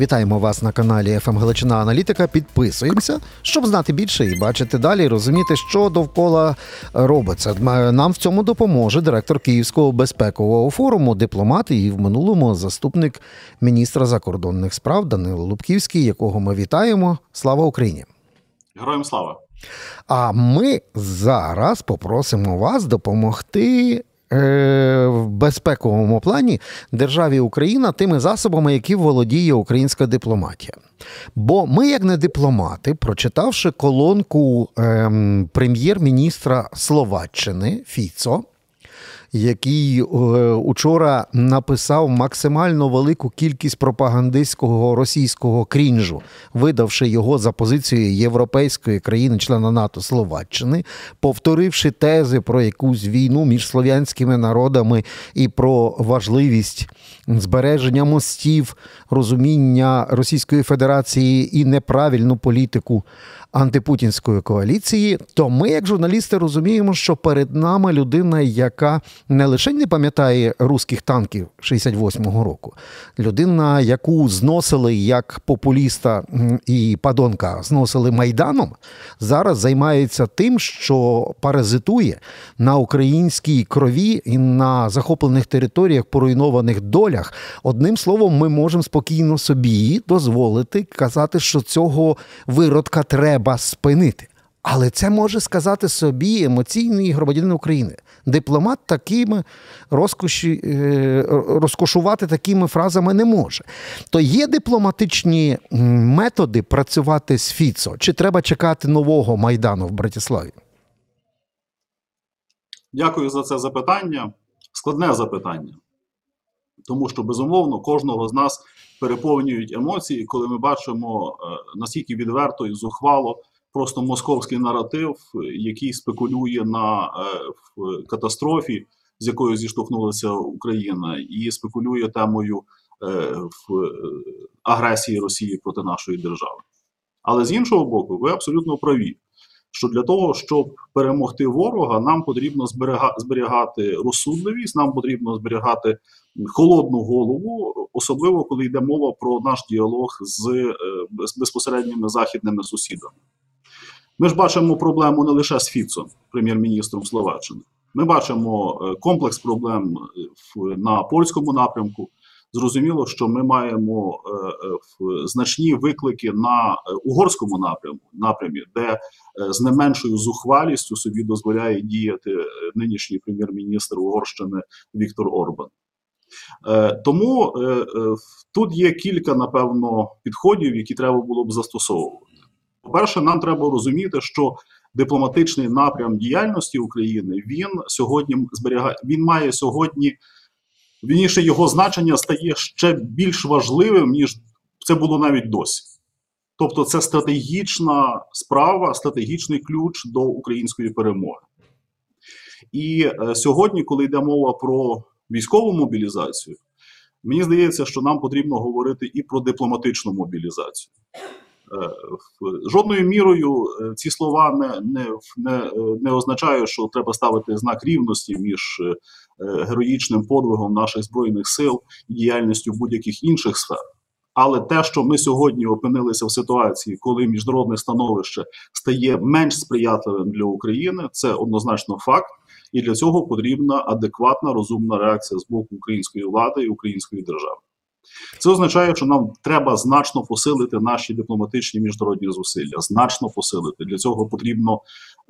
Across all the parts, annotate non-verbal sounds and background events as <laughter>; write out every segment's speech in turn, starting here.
Вітаємо вас на каналі «ФМ Галичина Аналітика. Підписуємося, щоб знати більше і бачити далі, розуміти, що довкола робиться. Нам в цьому допоможе директор Київського безпекового форуму, дипломат і в минулому заступник міністра закордонних справ Данило Лубківський, якого ми вітаємо. Слава Україні! Героям слава! А ми зараз попросимо вас допомогти. Е, В безпековому плані державі Україна тими засобами, які володіє українська дипломатія. Бо ми, як не дипломати, прочитавши колонку ем, прем'єр-міністра Словаччини Фіцо, який е, учора написав максимально велику кількість пропагандистського російського крінжу, видавши його за позицією європейської країни-члена НАТО Словаччини, повторивши тези про якусь війну між слов'янськими народами і про важливість збереження мостів, розуміння Російської Федерації і неправильну політику антипутінської коаліції, то ми, як журналісти, розуміємо, що перед нами людина, яка не лише не пам'ятає руських танків 68-го року, людина, яку зносили як популіста і падонка, зносили майданом, зараз займається тим, що паразитує на українській крові і на захоплених територіях, поруйнованих долях. Одним словом, ми можемо спокійно собі дозволити казати, що цього виродка треба спинити. Але це може сказати собі емоційний громадянин України. Дипломат такими розкоші, е, розкошувати такими фразами не може. То є дипломатичні методи працювати з Фіцо? Чи треба чекати нового майдану в Братиславі? Дякую за це запитання. Складне запитання. Тому що, безумовно, кожного з нас переповнюють емоції, коли ми бачимо е, наскільки відверто і зухвало просто московський наратив, який спекулює на е, катастрофі, з якою зіштовхнулася Україна, і спекулює темою в е, агресії Росії проти нашої держави. Але з іншого боку, ви абсолютно праві, що для того, щоб перемогти ворога, нам потрібно зберігати розсудливість, нам потрібно зберігати холодну голову, особливо коли йде мова про наш діалог з е, без- безпосередніми західними сусідами. Ми ж бачимо проблему не лише з Фіцом, прем'єр-міністром Словаччини. Ми бачимо е, комплекс проблем е, на польському напрямку. Зрозуміло, що ми маємо е, е, значні виклики на е, угорському напряму, напрямі, де з не меншою зухвалістю собі дозволяє діяти нинішній прем'єр-міністр Угорщини Віктор Орбан. Тому тут є кілька, напевно, підходів, які треба було б застосовувати. По-перше, нам треба розуміти, що дипломатичний напрям діяльності України він сьогодні зберігає, він має сьогодні, вірніше, його значення стає ще більш важливим, ніж це було навіть досі. Тобто, це стратегічна справа, стратегічний ключ до української перемоги. І е, сьогодні, коли йде мова про військову мобілізацію, мені здається, що нам потрібно говорити і про дипломатичну мобілізацію. Е, Жодною мірою е, ці слова не, не, не, е, не означають, що треба ставити знак рівності між героїчним подвигом наших збройних сил і діяльністю будь-яких інших сфер. Але те, що ми сьогодні опинилися в ситуації, коли міжнародне становище стає менш сприятливим для України, це однозначно факт, і для цього потрібна адекватна розумна реакція з боку української влади і української держави. Це означає, що нам треба значно посилити наші дипломатичні міжнародні зусилля, значно посилити. Для цього потрібно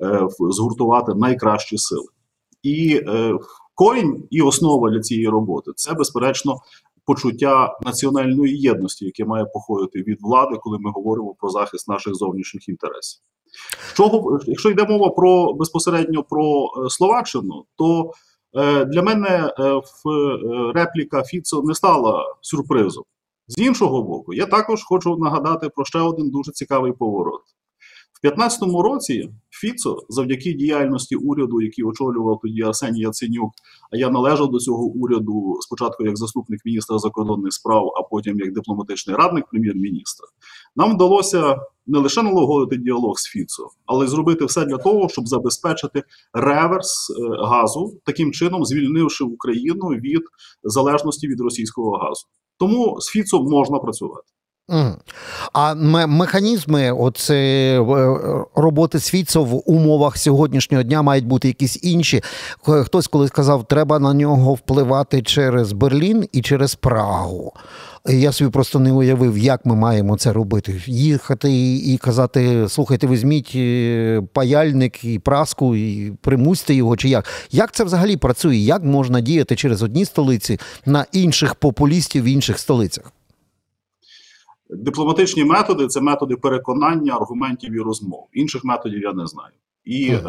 е, згуртувати найкращі сили. І е, корінь і основа для цієї роботи це безперечно почуття національної єдності, яке має походити від влади, коли ми говоримо про захист наших зовнішніх інтересів. Чого, якщо йде мова про безпосередньо про е, Словаччину, то для мене е, в е, репліка Фіцо не стала сюрпризом. З іншого боку, я також хочу нагадати про ще один дуже цікавий поворот. В 2015 році Фіцо, завдяки діяльності уряду, який очолював тоді Арсеній Яценюк, а я належав до цього уряду спочатку як заступник міністра закордонних справ, а потім як дипломатичний радник прем'єр-міністра, нам вдалося не лише налагодити діалог з Фіцо, але й зробити все для того, щоб забезпечити реверс е, газу, таким чином звільнивши Україну від залежності від російського газу. Тому з Фіцо можна працювати. А механізми оце е, роботи світця в умовах сьогоднішнього дня мають бути якісь інші. Хтось колись сказав, треба на нього впливати через Берлін і через Прагу. Я собі просто не уявив, як ми маємо це робити. Їхати і казати: слухайте, візьміть е, паяльник і праску, і примусьте його, чи як. Як це взагалі працює? Як можна діяти через одні столиці на інших популістів в інших столицях? Дипломатичні методи це методи переконання, аргументів і розмов. Інших методів я не знаю. І е,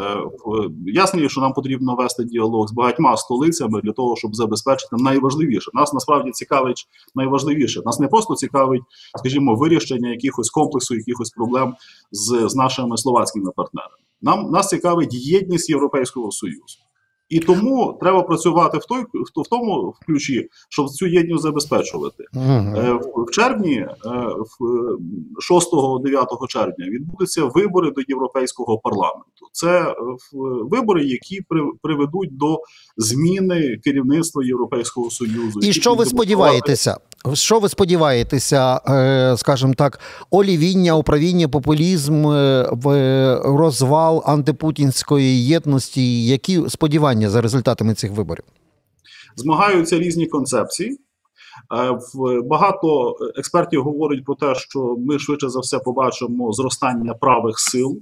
ясно, що нам потрібно вести діалог з багатьма столицями для того, щоб забезпечити найважливіше. Нас насправді цікавить найважливіше. Нас не просто цікавить, скажімо, вирішення якихось комплексу, якихось проблем з, з нашими словацькими партнерами. Нам нас цікавить єдність Європейського союзу. І тому треба працювати в той в тому ключі, щоб цю єдність забезпечувати. В червні, е, в 6-9 червня, відбудуться вибори до європейського парламенту. Це е, вибори, які приведуть до зміни керівництва Європейського союзу. І що ви сподіваєтеся? Що ви сподіваєтеся, е, скажімо так, олівіння, управління, популізм, е, розвал антипутінської єдності? Які сподівання за результатами цих виборів? Змагаються різні концепції. Е, багато експертів говорять про те, що ми швидше за все побачимо зростання правих сил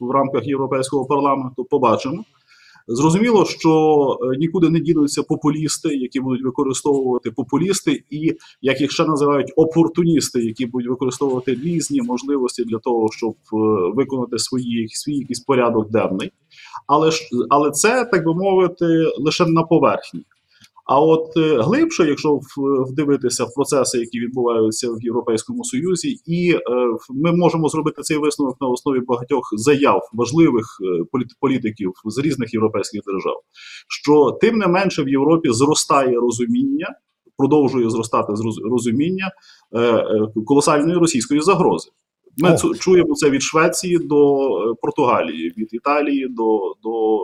в рамках європейського парламенту. Побачимо. Зрозуміло, що е, нікуди не дінуться популісти, які будуть використовувати популісти, і як їх ще називають опортуністи, які будуть використовувати різні можливості для того, щоб е, виконати свої свій якийсь порядок денний. Але але це так би мовити лише на поверхні. А от е, глибше, якщо вдивитися в процеси, які відбуваються в Європейському Союзі, і е, ми можемо зробити цей висновок на основі багатьох заяв важливих е, політиків з різних європейських держав, що тим не менше в Європі зростає розуміння, продовжує зростати розуміння колосальної російської загрози. Ми О. чуємо це від Швеції до Португалії, від Італії до до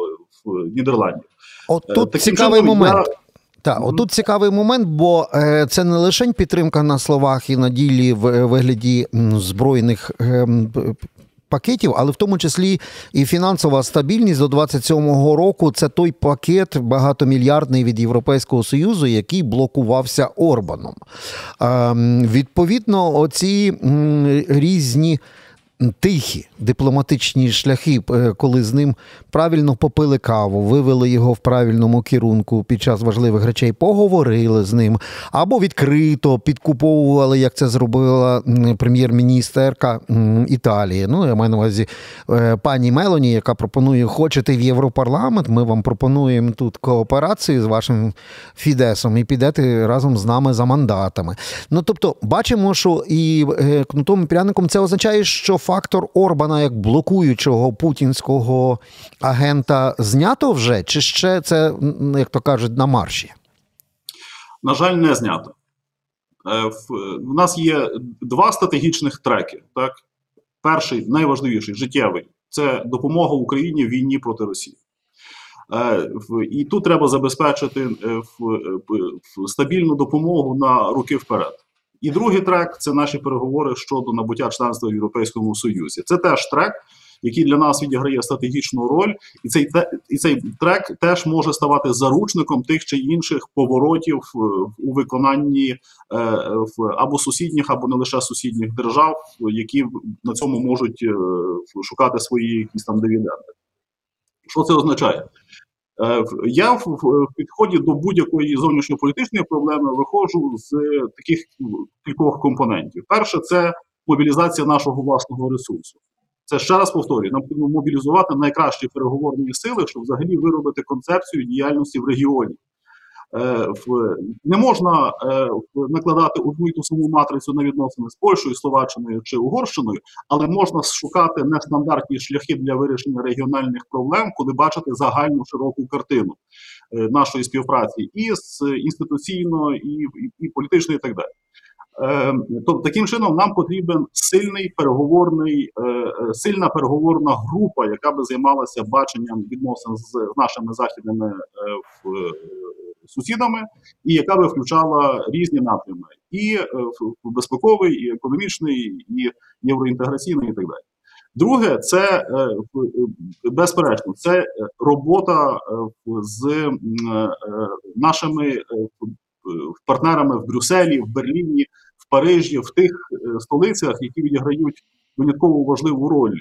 Нідерландів. От тут Таким цікавий чином, момент. Я, так, отут цікавий момент, бо е, це не лише підтримка на словах і на ділі в е, вигляді збройних ем, пакетів, але в тому числі і фінансова стабільність до 27-го року. Це той пакет багатомільярдний від Європейського союзу, який блокувався Орбаном. Ем, відповідно, оці різні тихі дипломатичні шляхи, е, коли з ним правильно попили каву, вивели його в правильному керунку під час важливих речей, поговорили з ним або відкрито підкуповували, як це зробила прем'єр-міністерка Італії. Ну, я маю на увазі е, пані Мелоні, яка пропонує, хочете в Європарламент, ми вам пропонуємо тут кооперацію з вашим Фідесом і підете разом з нами за мандатами. Ну тобто, бачимо, що і е, кнутом і пряником це означає, що фактор Орбана як блокуючого путінського агента знято вже, чи ще це, як то кажуть, на марші? На жаль, не знято. Е, в нас є два стратегічних треки. Так? Перший, найважливіший, життєвий це допомога Україні в війні проти Росії. Е, і тут треба забезпечити е, стабільну допомогу на руки вперед. І другий трек це наші переговори щодо набуття членства в Європейському Союзі. Це теж трек, який для нас відіграє стратегічну роль, і цей і цей трек теж може ставати заручником тих чи інших поворотів е, у виконанні е, в або сусідніх, або не лише сусідніх держав, які на цьому можуть е, шукати свої якісь там дивіденди. Що це означає? Е, я в підході до будь-якої зовнішньополітичної проблеми виходжу з таких кількох компонентів. Перше, це мобілізація нашого власного ресурсу. Це ще раз повторюю, нам потрібно мобілізувати найкращі переговорні сили, щоб взагалі виробити концепцію діяльності в регіоні. Е, не можна е, накладати одну і ту саму матрицю на відносини з Польщею, Словаччиною чи Угорщиною, але можна шукати нестандартні шляхи для вирішення регіональних проблем, коли бачити загальну широку картину е, нашої співпраці і з інституційно, і, і, і політично, і так далі. Тобто таким чином нам потрібен сильний переговорний, сильна переговорна група, яка би займалася баченням відносин з нашими західними сусідами, і яка би включала різні напрями: і безпековий, і економічний, і євроінтеграційний, і так далі. Друге, це безперечно, це робота з нашими партнерами в Брюсселі, в Берліні, в Парижі, в тих столицях, які відіграють винятково важливу роль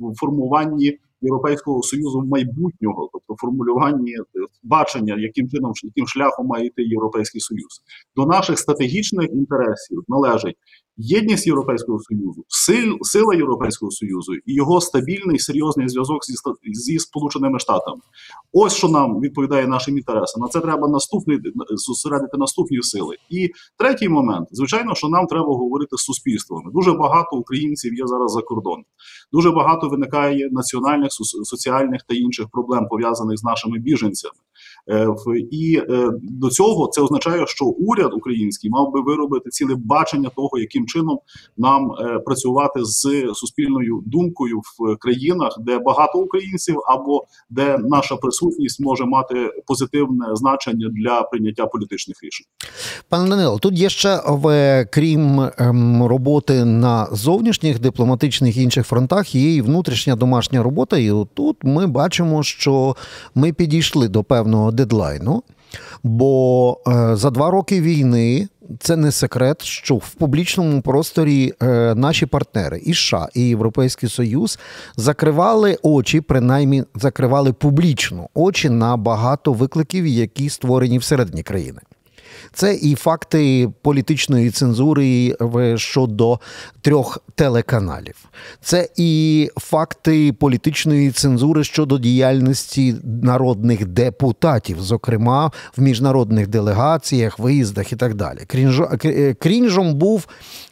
в формуванні Європейського союзу майбутнього, тобто формулюванні е, бачення, яким чином яким шляхом має йти європейський союз, до наших стратегічних інтересів належить єдність Європейського Союзу, сил, сила Європейського Союзу і його стабільний серйозний зв'язок зі зі Сполученими Штатами. Ось що нам відповідає нашим інтересам. На це треба наступний зосередити наступні сили. І третій момент, звичайно, що нам треба говорити з суспільствами. Дуже багато українців є зараз за кордоном. Дуже багато виникає національних, соціальних та інших проблем пов'язаних з нашими біженцями. Е, і е, до цього це означає, що уряд український мав би виробити ціле бачення того, яким чином нам е, працювати з суспільною думкою в країнах, де багато українців, або де наша присутність може мати позитивне значення для прийняття політичних рішень. Пане Данило, тут є ще в крім ем, роботи на зовнішніх дипломатичних і інших фронтах, є і внутрішня домашня робота. І тут ми бачимо, що ми підійшли до певного дедлайну. Бо е, за два роки війни це не секрет, що в публічному просторі е, наші партнери і США, і Європейський Союз закривали очі, принаймні закривали публічно очі на багато викликів, які створені всередині країни. Це і факти політичної цензури щодо трьох телеканалів. Це і факти політичної цензури щодо діяльності народних депутатів, зокрема в міжнародних делегаціях, виїздах і так далі. Е, крінжом був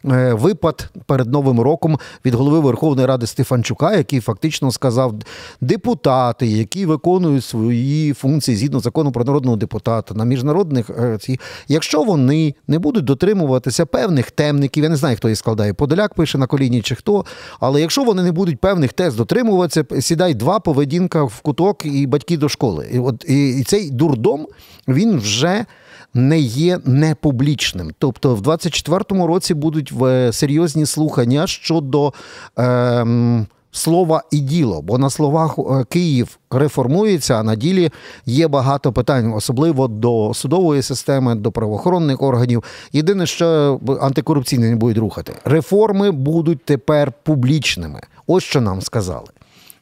е, випад перед новим роком від голови Верховної Ради Стефанчука, який фактично сказав, депутати, які виконують свої функції згідно закону про народного депутата на міжнародних е, якщо вони не будуть дотримуватися певних темників, я не знаю, хто їх складає, Подоляк пише на коліні чи хто, але якщо вони не будуть певних тест дотримуватися, сідай два поведінка в куток і батьки до школи. І от і цей дурдом він вже. Не є непублічним. Тобто, в 24-му році будуть серйозні слухання щодо. Ем, слова і діло, бо на словах е, Київ реформується, а на ділі є багато питань, особливо до судової системи, до правоохоронних органів. Єдине, що антикорупційні не будуть рухати. Реформи будуть тепер публічними. Ось що нам сказали.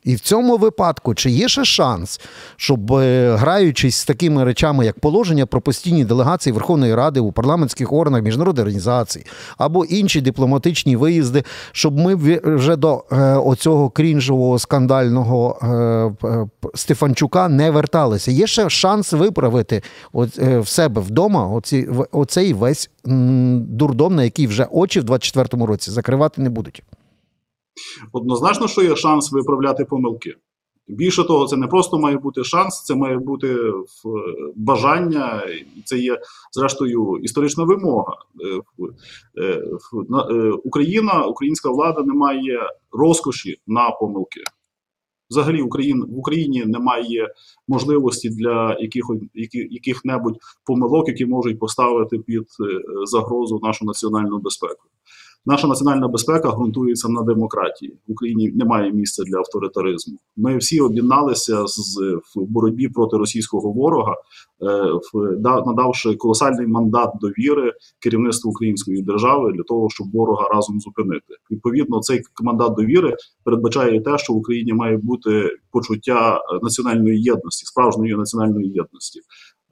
І в цьому випадку, чи є ще шанс, щоб е, граючись з такими речами, як положення про постійні делегації Верховної Ради у парламентських органах міжнародних організацій або інші дипломатичні виїзди, щоб ми вже до е, оцього крінжового скандального е, Стефанчука не верталися? Є ще шанс виправити в себе вдома оці, оцей весь дурдом, на який вже очі в 24-му році закривати не будуть. Однозначно, що є шанс виправляти помилки. Більше того, це не просто має бути шанс, це має бути бажання, і це є зрештою історична вимога. Е, е, е, Україна, українська влада не має розкоші на помилки. Взагалі, Україн, в Україні немає можливості для яких, яких-небудь помилок, які можуть поставити під загрозу нашу національну безпеку. Наша національна безпека ґрунтується на демократії. В Україні немає місця для авторитаризму. Ми всі об'єдналися з в боротьбі проти російського ворога, е, в надавши колосальний мандат довіри керівництву української держави для того, щоб ворога разом зупинити. Відповідно, цей мандат довіри передбачає те, що в Україні має бути почуття національної єдності, справжньої національної єдності.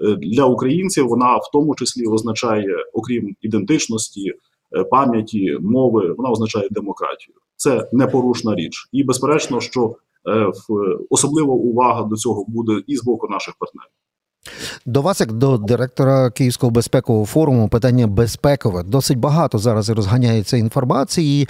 Е, для українців вона в тому числі означає, окрім ідентичності, пам'яті, мови, вона означає демократію. Це непорушна річ, і безперечно, що е, особлива увага до цього буде і з боку наших партнерів. До вас, як до директора Київського безпекового форуму, питання безпекове. Досить багато зараз розганяється інформації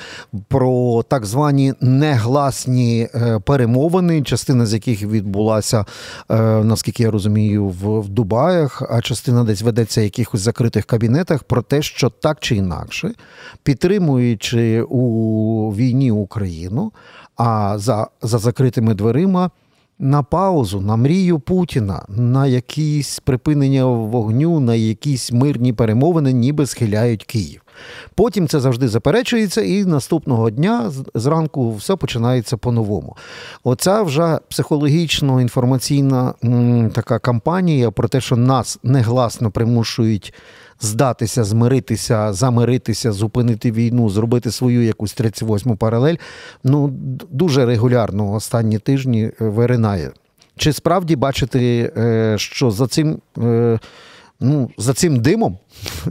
про так звані негласні е, перемовини, частина з яких відбулася, е, наскільки я розумію, в, в Дубаях, а частина десь ведеться в якихось закритих кабінетах про те, що так чи інакше, підтримуючи у війні Україну, а за, за закритими дверима на паузу, на мрію Путіна, на якісь припинення вогню, на якісь мирні перемовини, ніби схиляють Київ. Потім це завжди заперечується, і наступного дня зранку все починається по-новому. Оця вже психологічно інформаційна така кампанія про те, що нас негласно примушують здатися, змиритися, замиритися, зупинити війну, зробити свою якусь 38-му паралель. Ну дуже регулярно останні тижні е, виринає. Чи справді бачите, е, що за цим е, ну, за цим димом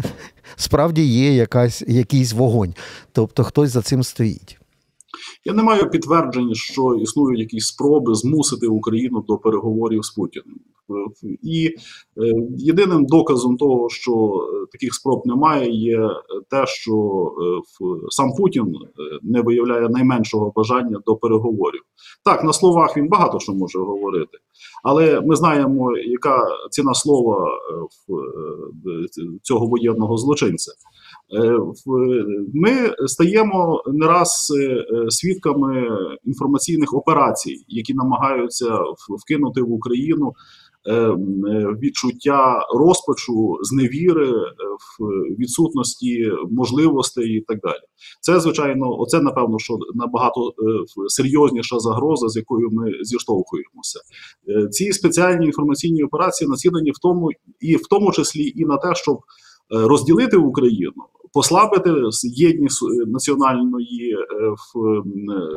<laughs> справді є якась, якийсь вогонь, тобто хтось за цим стоїть? Я не маю підтверджень, що існують якісь спроби змусити Україну до переговорів з Путіним. І е, єдиним доказом того, що е, таких спроб немає, є те, що е, сам Путін не виявляє найменшого бажання до переговорів. Так, на словах він багато що може говорити, але ми знаємо, яка ціна слова цього воєнного злочинця. Ми стаємо не раз свідками інформаційних операцій, які намагаються вкинути в Україну Е, е, відчуття розпачу, зневіри е, в відсутності можливостей і так далі. Це звичайно, оце напевно, що набагато серйозніша загроза, з якою ми зіштовхуємося. Ці спеціальні інформаційні операції націлені в тому, і в тому числі і на те, щоб розділити Україну послабити єдність е, національної е, в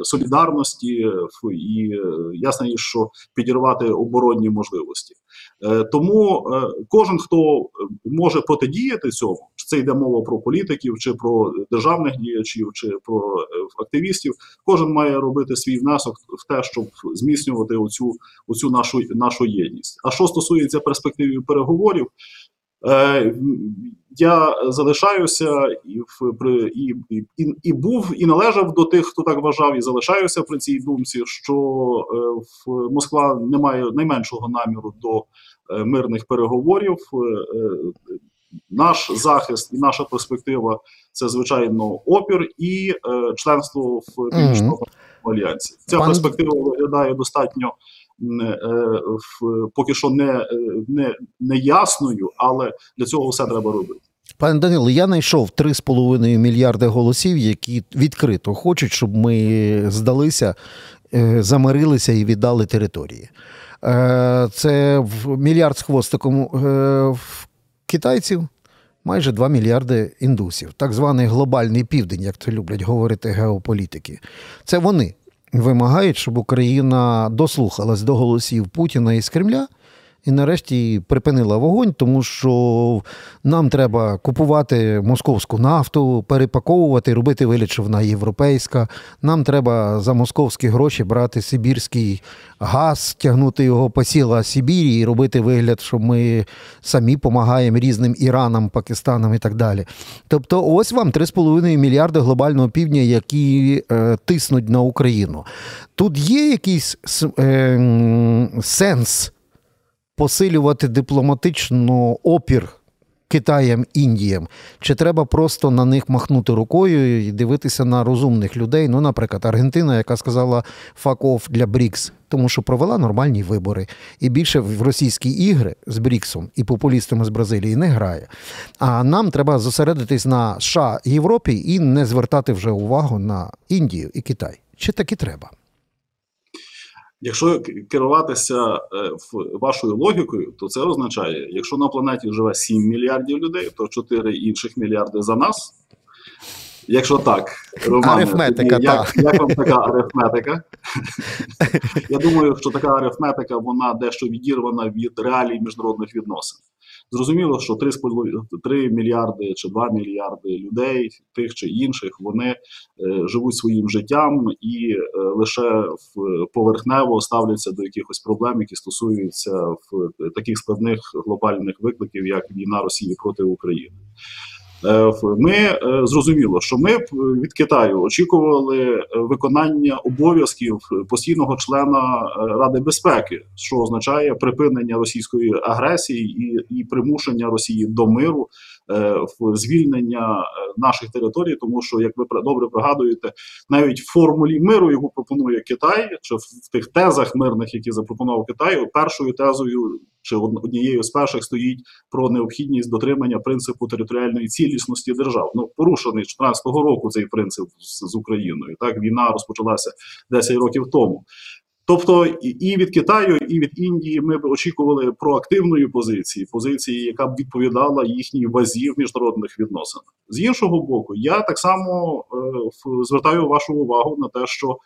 солідарності в і е, ясно, що підірвати оборонні можливості. Тому кожен, хто може протидіяти цьому, чи це йде мова про політиків, чи про державних діячів, чи про активістів, кожен має робити свій внесок в те, щоб зміцнювати оцю оцю нашу нашу єдність. А що стосується перспективи переговорів, Е, я залишаюся і в і, і, і був, і належав до тих, хто так вважав, і залишаюся при цій думці, що е, в Москва не має найменшого наміру до е, мирних переговорів. Наш захист і наша перспектива це звичайно опір і членство в північному альянсі. Ця Пан... перспектива виглядає достатньо. Е, поки що не, е, не, не ясною, але для цього все треба робити. Пане Данило, я знайшов 3,5 мільярди голосів, які відкрито хочуть, щоб ми здалися, е, замирилися і віддали території. Це мільярд з хвостиком китайців, майже 2 мільярди індусів. Так званий глобальний південь, як це люблять говорити геополітики. Це вони вимагають, щоб Україна дослухалась до голосів Путіна із Кремля. І нарешті припинила вогонь, тому що нам треба купувати московську нафту, перепаковувати, робити вигляд, що вона європейська. Нам треба за московські гроші брати сибірський газ, тягнути його по сіла Сибірі і робити вигляд, що ми самі допомагаємо різним Іранам, Пакистанам і так далі. Тобто, ось вам 3,5 мільярди глобального півдня, які е, тиснуть на Україну. Тут є якийсь е, сенс посилювати дипломатично опір Китаєм, Індіям, чи треба просто на них махнути рукою і дивитися на розумних людей? Ну, наприклад, Аргентина, яка сказала фак оф для Брікс, тому що провела нормальні вибори. І більше в російські ігри з Бріксом і популістами з Бразилії не грає. А нам треба зосередитись на США Європі і не звертати вже увагу на Індію і Китай. Чи таки треба? Якщо керуватися е, вашою логікою, то це означає, якщо на планеті живе 7 мільярдів людей, то 4 інших мільярди за нас. Якщо так, Романе, арифметика, як, як вам така арифметика? Я думаю, що така арифметика вона дещо відірвана від реалій міжнародних відносин. Зрозуміло, що 3 мільярди чи 2 мільярди людей, тих чи інших, вони е, живуть своїм життям і е, лише в поверхнево ставляться до якихось проблем, які стосуються в таких складних глобальних викликів, як війна Росії проти України. Е, ми е, зрозуміло, що ми від Китаю очікували е, виконання обов'язків постійного члена Ради безпеки, що означає припинення російської агресії і і примушення Росії до миру е, в звільнення е, наших територій, тому що, як ви добре пригадуєте, навіть в формулі миру, яку пропонує Китай, чи в тих тезах мирних, які запропонував Китай, першою тезою чи од- однією з перших стоїть про необхідність дотримання принципу територіальної цілісності держав. Ну порушений з 14-го року цей принцип з, з Україною. Так війна розпочалася 10 років тому. Тобто і- від Китаю, і від Індії ми б очікували проактивної позиції, позиції, яка б відповідала їхній вазі в міжнародних відносинах. З іншого боку, я так само е, звертаю вашу увагу на те, що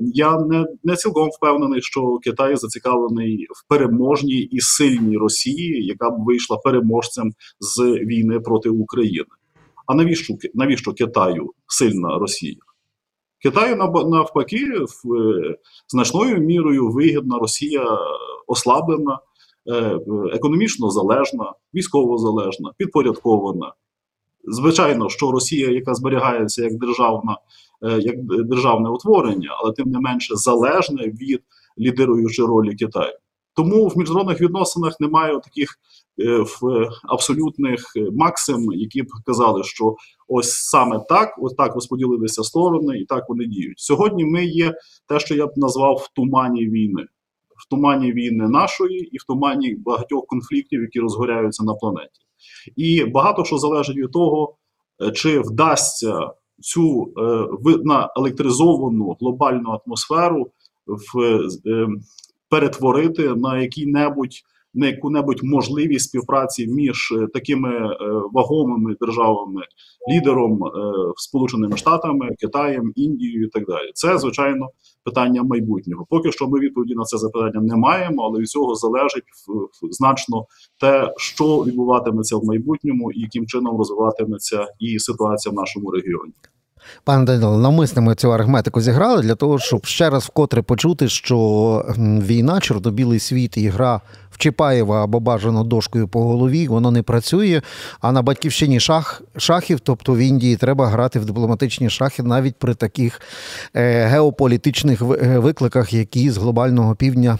я не, не цілком впевнений, що Китай зацікавлений в переможній і сильній Росії, яка б вийшла переможцем з війни проти України. А навіщо навіщо Китаю сильна Росія? Китаю нав- навпаки, е, значною мірою вигідна Росія ослаблена, е, економічно залежна, військово залежна, підпорядкована. Звичайно, що Росія, яка зберігається як державна, е, як державне утворення, але тим не менше залежне від лідируючої ролі Китаю. Тому в міжнародних відносинах немає таких е, в абсолютних е, максим, які б казали, що ось саме так, ось так розподілилися сторони, і так вони діють. Сьогодні ми є те, що я б назвав в тумані війни, в тумані війни нашої і в тумані багатьох конфліктів, які розгоряються на планеті. І багато що залежить від того, е, чи вдасться цю е, на електризовану глобальну атмосферу в, е, перетворити на який-небудь на яку-небудь можливість співпраці між е, такими е, вагомими державами, лідером е, Сполученими Штатами, Китаєм, Індією і так далі. Це звичайно питання майбутнього. Поки що ми відповіді на це запитання не маємо, але від цього залежить значно те, що відбуватиметься в майбутньому, і яким чином розвиватиметься і ситуація в нашому регіоні. Пане Данило, навмисно ми цю арифметику зіграли для того, щоб ще раз вкотре почути, що війна, чорно-білий світ і гра в Чапаєва або бажано дошкою по голові, воно не працює. А на батьківщині шах, шахів, тобто в Індії, треба грати в дипломатичні шахи навіть при таких е, геополітичних е, викликах, які з глобального півдня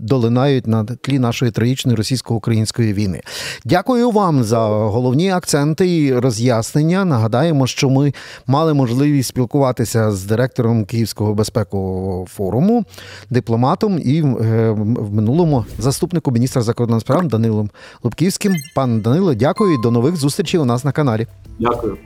долинають на тлі нашої трагічної російсько-української війни. Дякую вам за головні акценти і роз'яснення. Нагадаємо, що ми мали можливість спілкуватися з директором Київського безпекового форуму, дипломатом і е, в минулому заступнику міністра закордонних справ Данилом Лубківським. Пан Данило, дякую і до нових зустрічей у нас на каналі. Дякую.